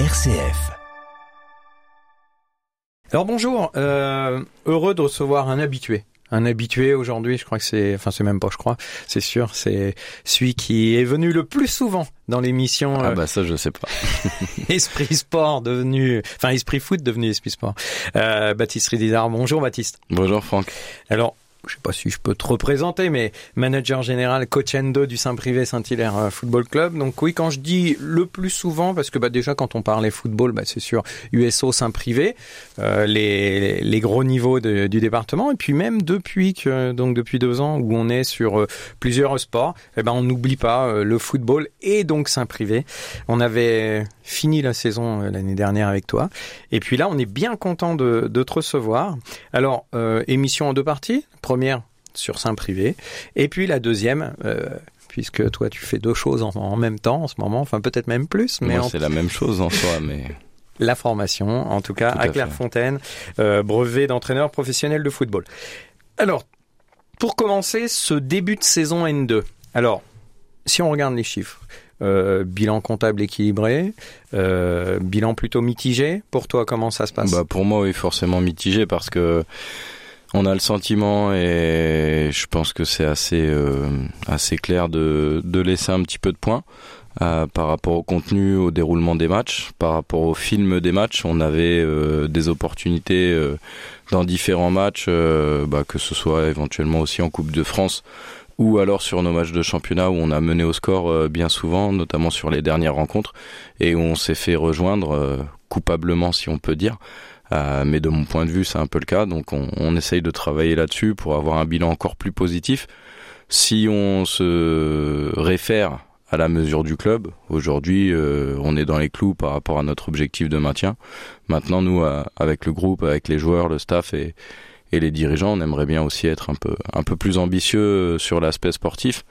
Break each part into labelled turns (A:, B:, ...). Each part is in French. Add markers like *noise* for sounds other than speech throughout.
A: RCF.
B: Alors bonjour, euh, heureux de recevoir un habitué. Un habitué aujourd'hui, je crois que c'est, enfin c'est même pas, je crois, c'est sûr, c'est celui qui est venu le plus souvent dans l'émission.
C: Ah
B: euh,
C: bah ça je sais pas. *laughs*
B: Esprit Sport devenu, enfin Esprit Foot devenu Esprit Sport. Euh, Baptiste Ridizard, bonjour Baptiste.
C: Bonjour Franck.
B: Alors, je sais pas si je peux te représenter, mais manager général coach endo du Saint-Privé Saint-Hilaire euh, Football Club. Donc oui, quand je dis le plus souvent, parce que bah déjà quand on parlait football, bah, c'est sûr USO Saint-Privé, euh, les, les gros niveaux de- du département, et puis même depuis que donc depuis deux ans où on est sur euh, plusieurs sports, eh ben on n'oublie pas euh, le football et donc Saint-Privé. On avait fini la saison euh, l'année dernière avec toi, et puis là on est bien content de, de te recevoir. Alors euh, émission en deux parties, première sur Saint-Privé, et puis la deuxième. euh, Puisque toi, tu fais deux choses en, en même temps en ce moment, enfin peut-être même plus, mais en
C: c'est la même chose en soi, mais *laughs*
B: la formation, en tout cas
C: Tout
B: à. Clairefontaine, euh, brevet d'entraîneur professionnel de football. Alors, pour commencer ce début de saison N2, alors, si on regarde les chiffres, euh, bilan comptable équilibré, euh, bilan plutôt mitigé, pour toi, comment ça se passe?
C: Bah pour moi oui forcément mitigé parce que on a le sentiment et je pense que c'est assez euh, clair de laisser un petit peu de points. par rapport au contenu, au déroulement des matchs, par rapport au film des matchs, on avait des opportunités dans différents matchs, bah, que ce soit éventuellement aussi en Coupe de France ou alors sur nos matchs de championnat où on a mené au score euh, bien souvent, notamment sur les dernières rencontres, et où on s'est fait rejoindre euh, coupablement si on peut dire. Euh, mais de mon point de vue, c'est un peu le cas, donc on, on essaye de travailler là-dessus pour avoir un bilan encore plus positif. Si on se réfère à la mesure du club, aujourd'hui euh, on est dans les clous par rapport à notre objectif de maintien. Maintenant, nous, euh, avec le groupe, avec les joueurs, le staff et, et les dirigeants, on aimerait bien aussi être un peu, plus ambitieux sur l'aspect sportif,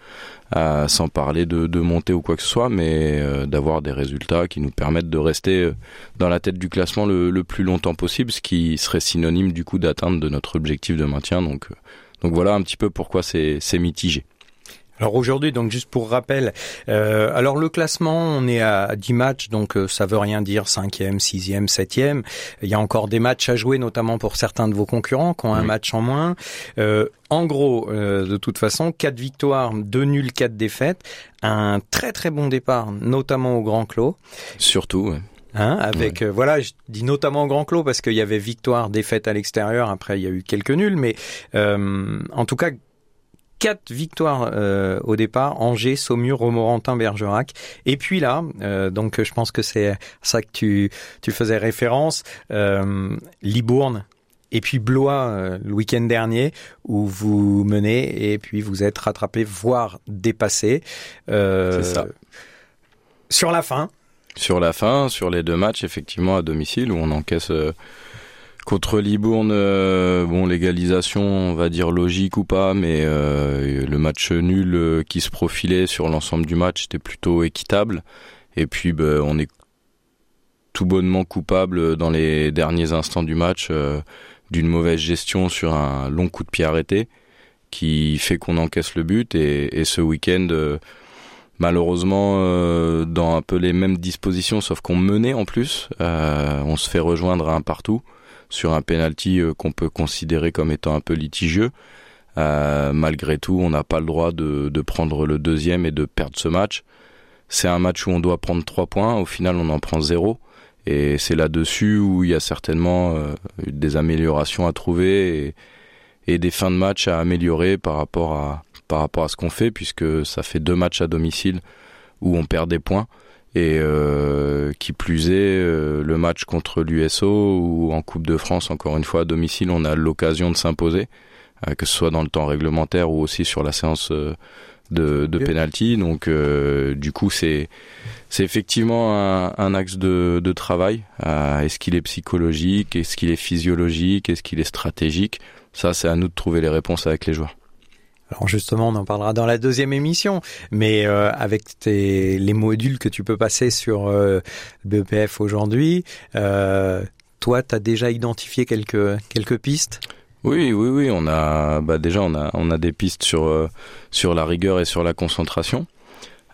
C: euh, sans parler de, de monter ou quoi que ce soit, mais euh, d'avoir des résultats qui nous permettent de rester euh, dans la tête du classement le, plus longtemps possible, ce qui serait synonyme du coup d'atteinte de notre objectif de maintien. Donc, euh, voilà un petit peu pourquoi c'est mitigé.
B: Alors aujourd'hui, donc juste pour rappel, euh, alors le classement, on est à 10 matchs, donc euh, ça veut rien dire, cinquième, sixième, septième. Il y a encore des matchs à jouer, notamment pour certains de vos concurrents qui ont un match en moins. Euh, en gros, euh, de toute façon, quatre victoires, deux nuls, quatre défaites, un très très bon départ, notamment au Grand Clos.
C: Surtout, ouais.
B: Hein, avec euh, voilà, je dis notamment au Grand Clos parce qu'il y avait victoire, défaite à l'extérieur. Après, il y a eu quelques nuls, mais euh, en tout cas quatre victoires euh, au départ Angers, Saumur, Romorantin, Bergerac. Et puis là, euh, donc je pense que c'est à ça que tu tu faisais référence, euh, Libourne. Et puis Blois le week-end dernier où vous menez et puis vous êtes rattrapé voire dépassé
C: C'est ça.
B: sur la fin.
C: Sur la fin, sur les deux matchs, effectivement, à domicile, où on encaisse contre Libourne, euh, bon, l'égalisation, on va dire logique ou pas, mais euh, le match nul euh, qui se profilait sur l'ensemble du match était plutôt équitable. Et puis, ben, on est tout bonnement coupable dans les derniers instants du match d'une mauvaise gestion sur un long coup de pied arrêté qui fait qu'on encaisse le but. Et, ce week-end, malheureusement dans un peu les mêmes dispositions, sauf qu'on menait en plus. On se fait rejoindre un partout sur un penalty euh, qu'on peut considérer comme étant un peu litigieux. Euh, malgré tout, on n'a pas le droit de, prendre le deuxième et de perdre ce match. C'est un match où on doit prendre trois points. Au final, on en prend zéro. Et c'est là-dessus où il y a certainement euh, des améliorations à trouver et, des fins de match à améliorer par rapport à, ce qu'on fait, puisque ça fait deux matchs à domicile où on perd des points. Et qui plus est, euh, le match contre l'USO ou en Coupe de France, encore une fois à domicile, on a l'occasion de s'imposer, euh, que ce soit dans le temps réglementaire ou aussi sur la séance euh, de, de penalty. Donc, euh, du coup, c'est c'est effectivement un, un axe de, de travail. Euh, est-ce qu'il est psychologique? Est-ce qu'il est physiologique? Est-ce qu'il est stratégique? Ça, c'est à nous de trouver les réponses avec les joueurs.
B: Alors justement, on en parlera dans la deuxième émission, mais euh, avec tes, les modules que tu peux passer sur euh, le BEPF aujourd'hui, euh, toi, tu as déjà identifié quelques, pistes?
C: Oui, oui, oui. On a, bah déjà, on a, des pistes sur sur la rigueur et sur la concentration.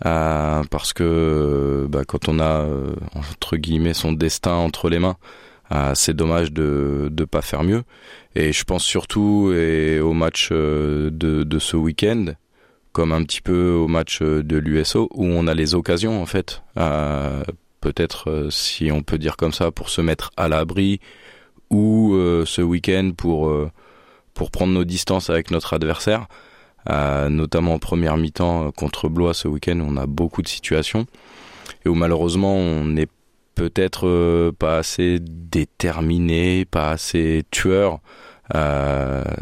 C: parce que bah, quand on a entre guillemets son destin entre les mains, c'est dommage de ne pas faire mieux. Et je pense surtout au match de, de ce week-end, comme un petit peu au match de l'USO, où on a les occasions en fait, peut-être si on peut dire comme ça, pour se mettre à l'abri, ou ce week-end pour pour prendre nos distances avec notre adversaire. Euh, notamment en première mi-temps euh, contre Blois ce week-end, on a beaucoup de situations et où malheureusement on n'est peut-être euh, pas assez déterminé, pas assez tueur,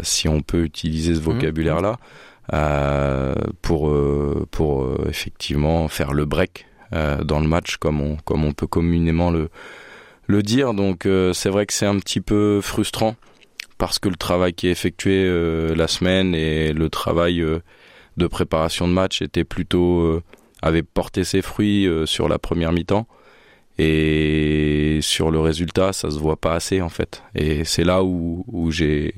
C: si on peut utiliser ce mmh. vocabulaire-là, pour pour effectivement faire le break dans le match comme on comme on peut communément le le dire. Donc c'est vrai que c'est un petit peu frustrant parce que le travail qui est effectué euh, la semaine et le travail euh, de préparation de match était plutôt euh, avait porté ses fruits sur la première mi-temps et sur le résultat ça se voit pas assez en fait et c'est là où, où j'ai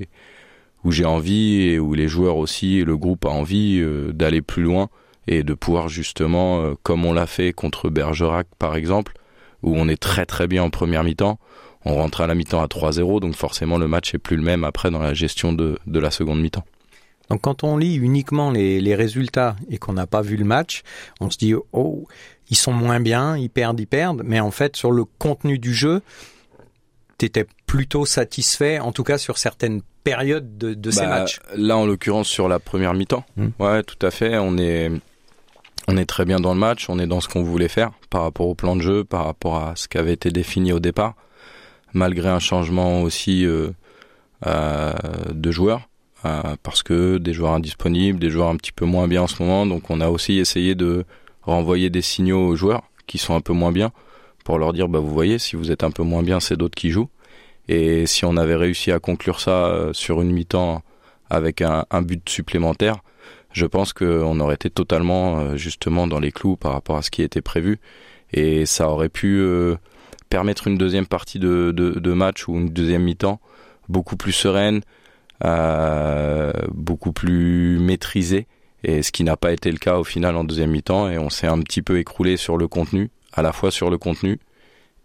C: où j'ai envie et où les joueurs aussi le groupe a envie d'aller plus loin et de pouvoir justement comme on l'a fait contre Bergerac par exemple où on est très très bien en première mi-temps on rentre à la mi-temps à 3-0, donc forcément le match est plus le même après dans la gestion de, la seconde mi-temps.
B: Donc quand on lit uniquement les, résultats et qu'on n'a pas vu le match, on se dit oh ils sont moins bien, ils perdent, ils perdent, mais en fait sur le contenu du jeu, tu étais plutôt satisfait, en tout cas sur certaines périodes de, ces bah, matchs.
C: Là en l'occurrence sur la première mi-temps, hmm. ouais tout à fait, on est on est très bien dans le match, on est dans ce qu'on voulait faire par rapport au plan de jeu, par rapport à ce qui avait été défini au départ malgré un changement aussi euh, euh, de joueurs, euh, parce que des joueurs indisponibles, des joueurs un petit peu moins bien en ce moment, donc on a aussi essayé de renvoyer des signaux aux joueurs qui sont un peu moins bien, pour leur dire, bah vous voyez, si vous êtes un peu moins bien, c'est d'autres qui jouent. Et si on avait réussi à conclure ça sur une mi-temps avec un, but supplémentaire, je pense qu'on aurait été totalement justement dans les clous par rapport à ce qui était prévu. Et ça aurait pu permettre une deuxième partie de, de, match ou une deuxième mi-temps beaucoup plus sereine, euh, beaucoup plus maîtrisée, et ce qui n'a pas été le cas au final en deuxième mi-temps, et on s'est un petit peu écroulé sur le contenu, à la fois sur le contenu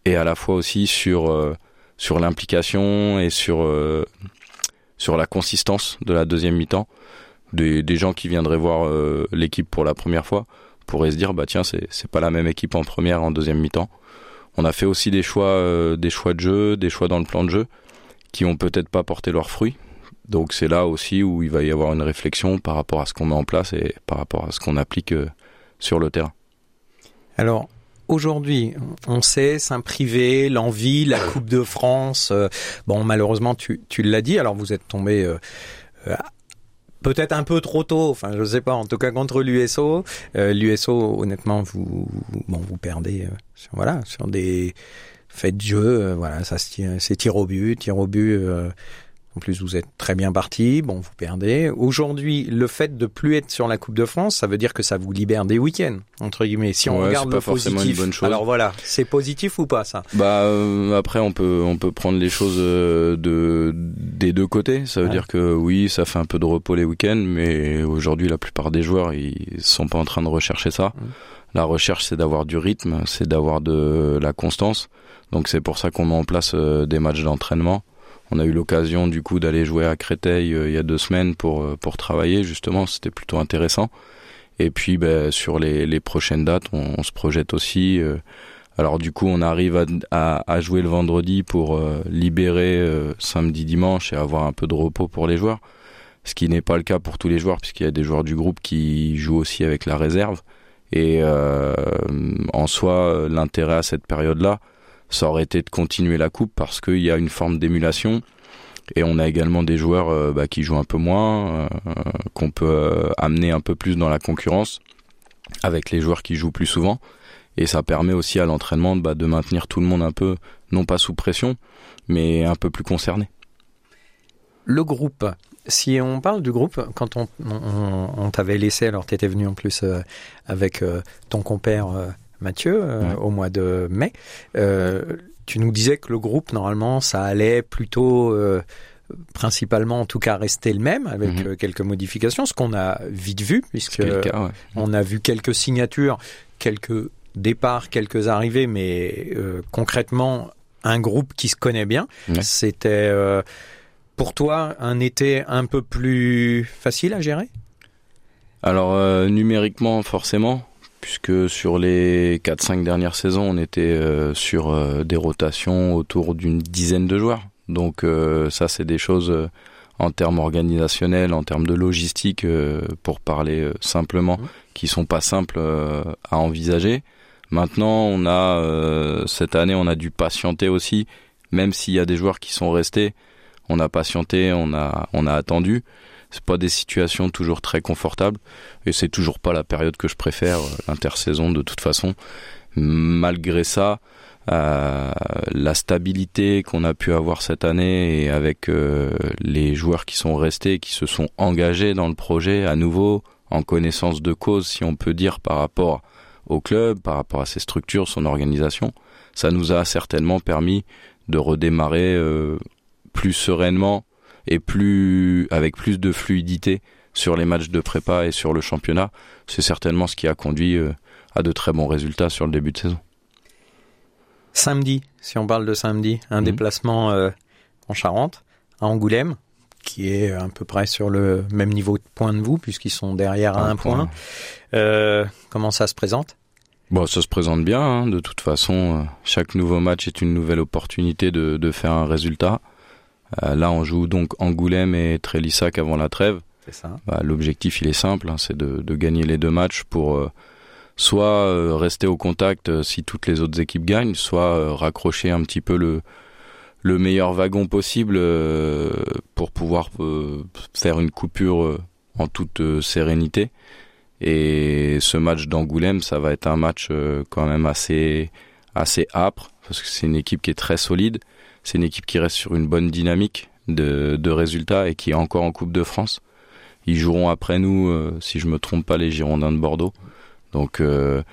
C: et à la fois aussi sur euh, sur l'implication et sur euh, sur la consistance de la deuxième mi-temps. Des, des gens qui viendraient voir l'équipe pour la première fois pourraient se dire bah tiens c'est c'est pas la même équipe en première en deuxième mi-temps on a fait aussi des choix, euh, des choix de jeu, des choix dans le plan de jeu qui ont peut-être pas porté leurs fruits. Donc c'est là aussi où il va y avoir une réflexion par rapport à ce qu'on met en place et par rapport à ce qu'on applique euh, sur le terrain.
B: Alors aujourd'hui, on sait Saint-Privé, l'envie, la *coughs* Coupe de France. Euh, bon, malheureusement, tu, tu l'as dit. Alors vous êtes tombé peut-être un peu trop tôt. Enfin, je sais pas. En tout cas, contre l'USO, euh, l'USO, honnêtement, vous, bon, vous perdez. Euh, sur, voilà, sur des faits de jeu. Euh, voilà, ça c'est tir au but, tir au but. En plus, vous êtes très bien parti. Bon, vous perdez. Aujourd'hui, le fait de plus être sur la Coupe de France, ça veut dire que ça vous libère des week-ends, entre guillemets. Si on regarde le positif. Alors voilà, c'est positif ou pas ça?
C: Bah euh, après, on peut on peut prendre les choses euh, de des deux côtés. Ça veut dire que oui, ça fait un peu de repos les week-ends, mais aujourd'hui, la plupart des joueurs, ils sont pas en train de rechercher ça. La recherche, c'est d'avoir du rythme, c'est d'avoir de la constance. Donc c'est pour ça qu'on met en place euh, des matchs d'entraînement on a eu l'occasion du coup d'aller jouer à Créteil euh, il y a deux semaines pour euh, pour travailler justement, c'était plutôt intéressant. Et puis ben, sur les, les prochaines dates, on, se projette aussi. Euh, alors du coup, on arrive à, à, jouer le vendredi pour libérer samedi, dimanche et avoir un peu de repos pour les joueurs. Ce qui n'est pas le cas pour tous les joueurs puisqu'il y a des joueurs du groupe qui jouent aussi avec la réserve. Et en soi, l'intérêt à cette période-là, ça aurait été de continuer la coupe parce qu'il y a une forme d'émulation. Et on a également des joueurs euh, bah, qui jouent un peu moins, euh, qu'on peut euh, amener un peu plus dans la concurrence avec les joueurs qui jouent plus souvent. Et ça permet aussi à l'entraînement bah, de maintenir tout le monde un peu, non pas sous pression, mais un peu plus concerné.
B: Le groupe, si on parle du groupe, quand on, on, t'avait laissé, alors tu étais venu en plus avec ton compère Mathieu, euh, au mois de mai. Euh, tu nous disais que le groupe, normalement, ça allait plutôt euh, principalement en tout cas resté le même avec
C: Mhm.
B: quelques modifications, ce qu'on a vite vu puisque
C: cas, ouais.
B: on a vu quelques signatures, quelques départs, quelques arrivées, mais concrètement un groupe qui se connaît bien.
C: Ouais.
B: C'était pour toi un été un peu plus facile à gérer?
C: Alors numériquement forcément, puisque sur les 4-5 dernières saisons, on était euh, sur euh, des rotations autour d'une dizaine de joueurs. Donc euh, ça c'est des choses en termes organisationnels, en termes de logistique, pour parler simplement,
B: Mhm.
C: qui sont pas simples à envisager. Maintenant, on a cette année, on a dû patienter aussi, même s'il y a des joueurs qui sont restés, on a patienté, on a on a attendu. C'est pas des situations toujours très confortables et c'est toujours pas la période que je préfère, euh, l'intersaison de toute façon. Malgré ça, euh, la stabilité qu'on a pu avoir cette année et avec euh, les joueurs qui sont restés, qui se sont engagés dans le projet à nouveau, en connaissance de cause, si on peut dire, par rapport au club, par rapport à ses structures, son organisation, ça nous a certainement permis de redémarrer plus sereinement et plus avec plus de fluidité sur les matchs de prépa et sur le championnat. C'est certainement ce qui a conduit euh, à de très bons résultats sur le début de saison.
B: Samedi, si on parle de samedi, un
C: Mhm.
B: déplacement euh, en Charente, à Angoulême, qui est à peu près sur le même niveau de point de vous, puisqu'ils sont derrière à un point. Euh, comment ça se présente?
C: Bon, ça se présente bien. hein. De toute façon, chaque nouveau match est une nouvelle opportunité de, de faire un résultat. Euh, là, on joue donc Angoulême et Trélissac avant la trêve.
B: C'est ça.
C: Bah, L'objectif, il est simple, hein, c'est de, de gagner les deux matchs pour euh, soit euh, rester au contact euh, si toutes les autres équipes gagnent, soit raccrocher un petit peu le, le meilleur wagon possible pour pouvoir faire une coupure en toute sérénité. Et ce match d'Angoulême, ça va être un match quand même assez assez âpre parce que c'est une équipe qui est très solide. C'est une équipe qui reste sur une bonne dynamique de, de résultats et qui est encore en Coupe de France. Ils joueront après nous, euh, si je me trompe pas, les Girondins de Bordeaux. Donc euh,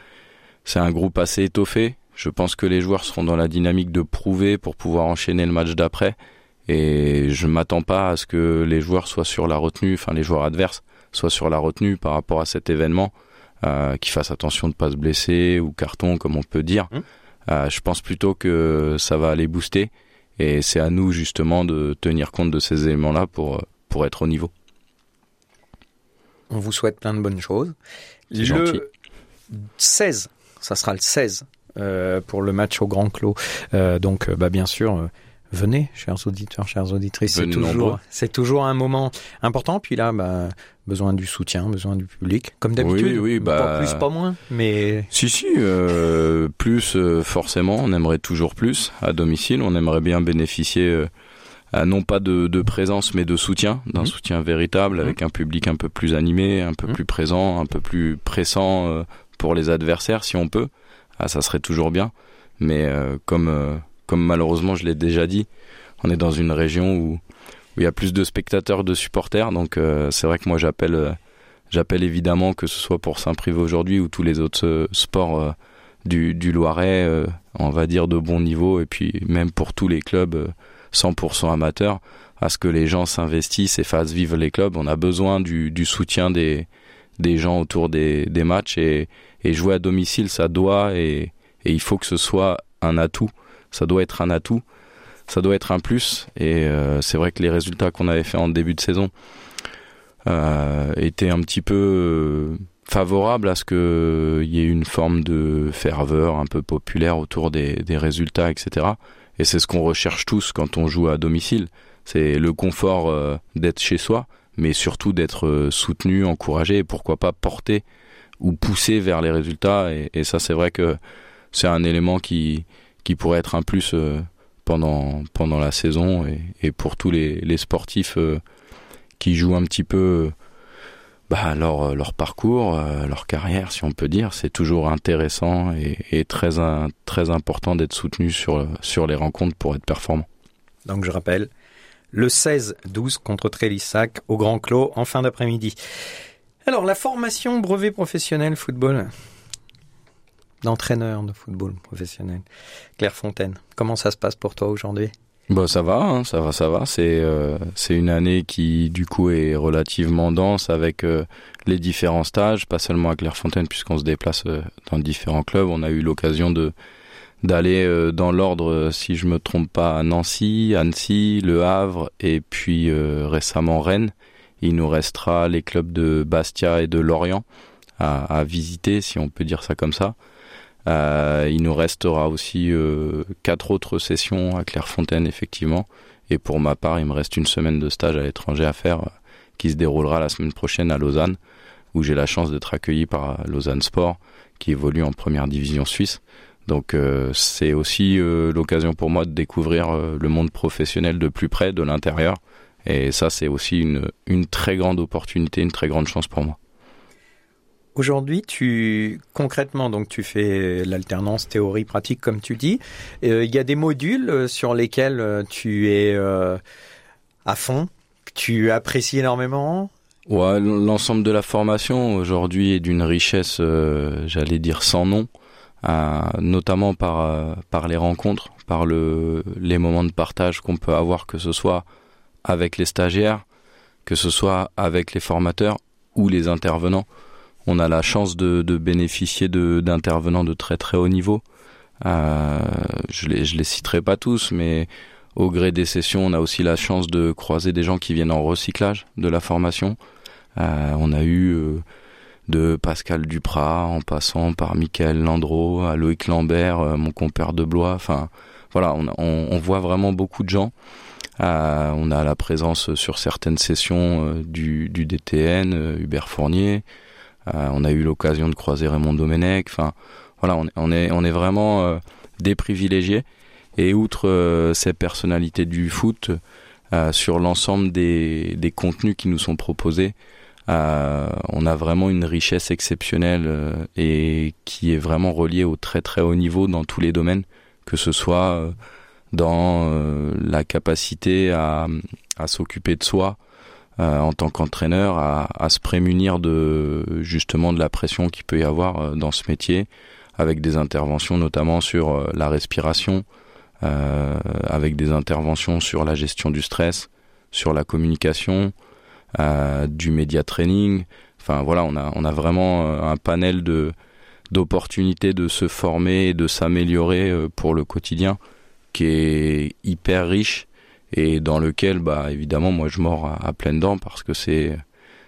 C: c'est un groupe assez étoffé. Je pense que les joueurs seront dans la dynamique de prouver pour pouvoir enchaîner le match d'après. Et je m'attends pas à ce que les joueurs soient sur la retenue, enfin les joueurs adverses soient sur la retenue par rapport à cet événement, euh, qu'ils fassent attention de pas se blesser ou carton comme on peut dire.
B: Mmh.
C: Euh, je pense plutôt que ça va les booster et c'est à nous justement de tenir compte de ces éléments-là pour euh, pour être au niveau.
B: On vous souhaite plein de bonnes choses. Le
C: gentil.
B: 16, ça sera le 16 euh, pour le match au Grand Clos. Euh, donc, bah, bien sûr, venez, chers auditeurs, chères auditrices. C'est toujours, c'est toujours un moment important. Puis là, bah, besoin du soutien, besoin du public, comme d'habitude.
C: Oui, oui, bah-
B: Pas plus, pas moins. Mais
C: Si, si, euh, plus euh, forcément, on aimerait toujours plus à domicile. On aimerait bien bénéficier, euh, à non pas de, de présence, mais de soutien, d'un
B: Mhm.
C: soutien véritable, avec un public un peu plus animé, un peu
B: Mhm.
C: plus présent, un peu plus pressant pour les adversaires, si on peut. Ah, ça serait toujours bien. Mais comme, comme malheureusement je l'ai déjà dit, on est dans une région où où il y a plus de spectateurs, de supporters. Donc euh, c'est vrai que moi j'appelle euh, j'appelle évidemment que ce soit pour Saint-Privé aujourd'hui ou tous les autres euh, sports du, du Loiret, on va dire de bon niveau, et puis même pour tous les clubs euh, 100% amateurs, à ce que les gens s'investissent et fassent vivre les clubs. On a besoin du, du soutien des, des gens autour des, des matchs et, et jouer à domicile, ça doit et il faut que ce soit un atout. Ça doit être un atout, ça doit être un plus. Et euh, c'est vrai que les résultats qu'on avait fait en début de saison euh, étaient un petit peu euh, favorables à ce qu'il y ait une forme de ferveur un peu populaire autour des, résultats, etc. Et c'est ce qu'on recherche tous quand on joue à domicile. C'est le confort d'être chez soi, mais surtout d'être soutenu, encouragé et pourquoi pas porté ou poussé vers les résultats. Et ça, c'est vrai que c'est un élément qui, qui pourrait être un plus euh, pendant, pendant la saison et, pour tous les, sportifs euh, qui jouent un petit peu bah, leur, leur parcours, euh, leur carrière, si on peut dire. C'est toujours intéressant et, très, très important d'être soutenu sur, sur les rencontres pour être performant.
B: Donc je rappelle, le 16-12 contre Trélissac au Grand Clos en fin d'après-midi. Alors la formation brevet professionnel football d'entraîneur de football professionnel. Claire Fontaine, comment ça se passe pour toi aujourd'hui?
C: Bah ça va, hein, ça va, ça va. C'est euh, c'est une année qui du coup est relativement dense avec euh, les différents stages, pas seulement à Clairefontaine puisqu'on se déplace euh, dans différents clubs. On a eu l'occasion de d'aller dans l'ordre, si je me trompe pas, à Nancy, Annecy, Le Havre et puis récemment Rennes. Il nous restera les clubs de Bastia et de Lorient à, à visiter, si on peut dire ça comme ça. Euh, il nous restera aussi euh, quatre autres sessions à Clairefontaine, effectivement. Et pour ma part, il me reste une semaine de stage à l'étranger à faire, euh, qui se déroulera la semaine prochaine à Lausanne, où j'ai la chance d'être accueilli par Lausanne Sport, qui évolue en première division suisse. Donc c'est aussi l'occasion pour moi de découvrir le monde professionnel de plus près, de l'intérieur. Et ça, c'est aussi une, une très grande opportunité, une très grande chance pour moi.
B: Aujourd'hui, tu concrètement donc tu fais l'alternance théorie pratique comme tu dis. Euh, il y a des modules euh, sur lesquels euh, tu es à fond, que tu apprécies énormément?
C: Ouais, l'ensemble de la formation aujourd'hui est d'une richesse, j'allais dire sans nom, notamment par par les rencontres, par le les moments de partage qu'on peut avoir, que ce soit avec les stagiaires, que ce soit avec les formateurs ou les intervenants on a la chance de, bénéficier d'intervenants de, très très haut niveau. Euh, je les je les citerai pas tous, mais au gré des sessions, on a aussi la chance de croiser des gens qui viennent en recyclage de la formation. Euh, on a eu euh, de Pascal Duprat, en passant par Michael Landreau, à Loïc Lambert, mon compère de Blois. Voilà, on, voit vraiment beaucoup de gens. on a la présence sur certaines sessions du DTN, Hubert Fournier. Euh, on a eu l'occasion de croiser Raymond Domenech. Enfin, voilà, on, est on est vraiment euh, des privilégiés. Et outre euh, ces personnalités du foot, sur l'ensemble des, des contenus qui nous sont proposés, on a vraiment une richesse exceptionnelle et qui est vraiment reliée au très très haut niveau dans tous les domaines, que ce soit dans la capacité à, à s'occuper de soi, euh, en tant qu'entraîneur à, se prémunir de justement de la pression qu'il peut y avoir euh, dans ce métier, avec des interventions notamment sur euh, la respiration, avec des interventions sur la gestion du stress, sur la communication, du média training. Enfin voilà, on a on a vraiment un panel de d'opportunités de se former et de s'améliorer pour le quotidien qui est hyper riche et dans lequel, bah, évidemment, moi, je mords à, pleines dents parce que c'est,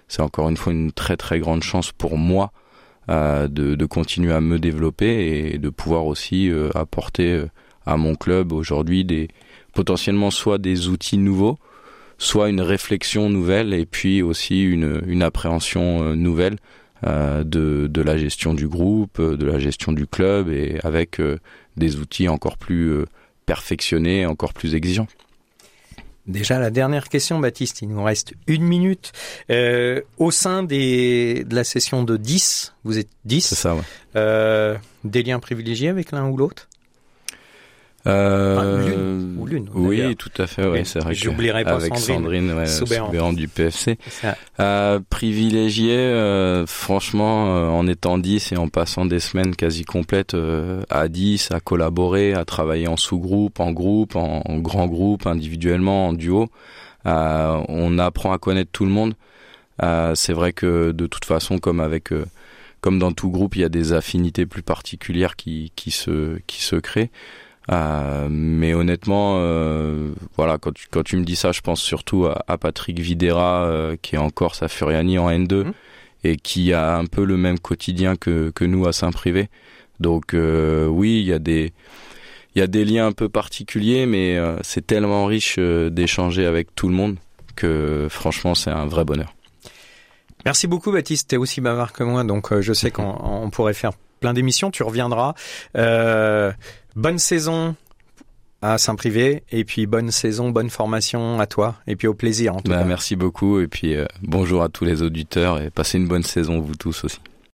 C: c'est encore une fois une très très grande chance pour moi euh, de, de, continuer à me développer et de pouvoir aussi euh, apporter euh, à mon club aujourd'hui des potentiellement soit des outils nouveaux, soit une réflexion nouvelle et puis aussi une, une appréhension nouvelle de, de la gestion du groupe, de la gestion du club et avec des outils encore plus perfectionnés, encore plus exigeants.
B: Déjà, la dernière question, Baptiste, il nous reste une minute. Euh, au sein des, de la session de 10, vous êtes 10.
C: C'est ça, ouais.
B: Euh, des liens privilégiés avec l'un ou l'autre?
C: Euh, l'une ou l'une. Oui, tout à fait. Ouais, c'est vrai.
B: J'oublierai pas
C: avec
B: Sandrine,
C: Sandrine ouais, du PFC. Euh, privilégié, euh, franchement, euh, en étant 10 et en passant des semaines quasi complètes à 10, à collaborer, à travailler en sous-groupe, en groupe, en, en, grand groupe, individuellement, en duo, on apprend à connaître tout le monde. c'est vrai que de toute façon, comme avec comme dans tout groupe, il y a des affinités plus particulières qui, qui se qui se créent. Euh, mais honnêtement, euh, voilà, quand tu, quand tu me dis ça, je pense surtout à, Patrick Videra, euh, qui est encore sa Furiani en N2 mmh. et qui a un peu le même quotidien que, que nous à Saint-Privé. Donc oui, il y a des il y a des liens un peu particuliers, mais c'est tellement riche d'échanger avec tout le monde que franchement, c'est un vrai bonheur.
B: Merci beaucoup Baptiste, t'es aussi bavard que moi, donc je sais *laughs* qu'on pourrait faire plein d'émissions, tu reviendras. Euh, bonne saison à Saint-Privé et puis bonne saison, bonne formation à toi et puis au plaisir en tout
C: bah,
B: cas.
C: Merci beaucoup et puis euh, bonjour à tous les auditeurs et passez une bonne saison vous tous aussi.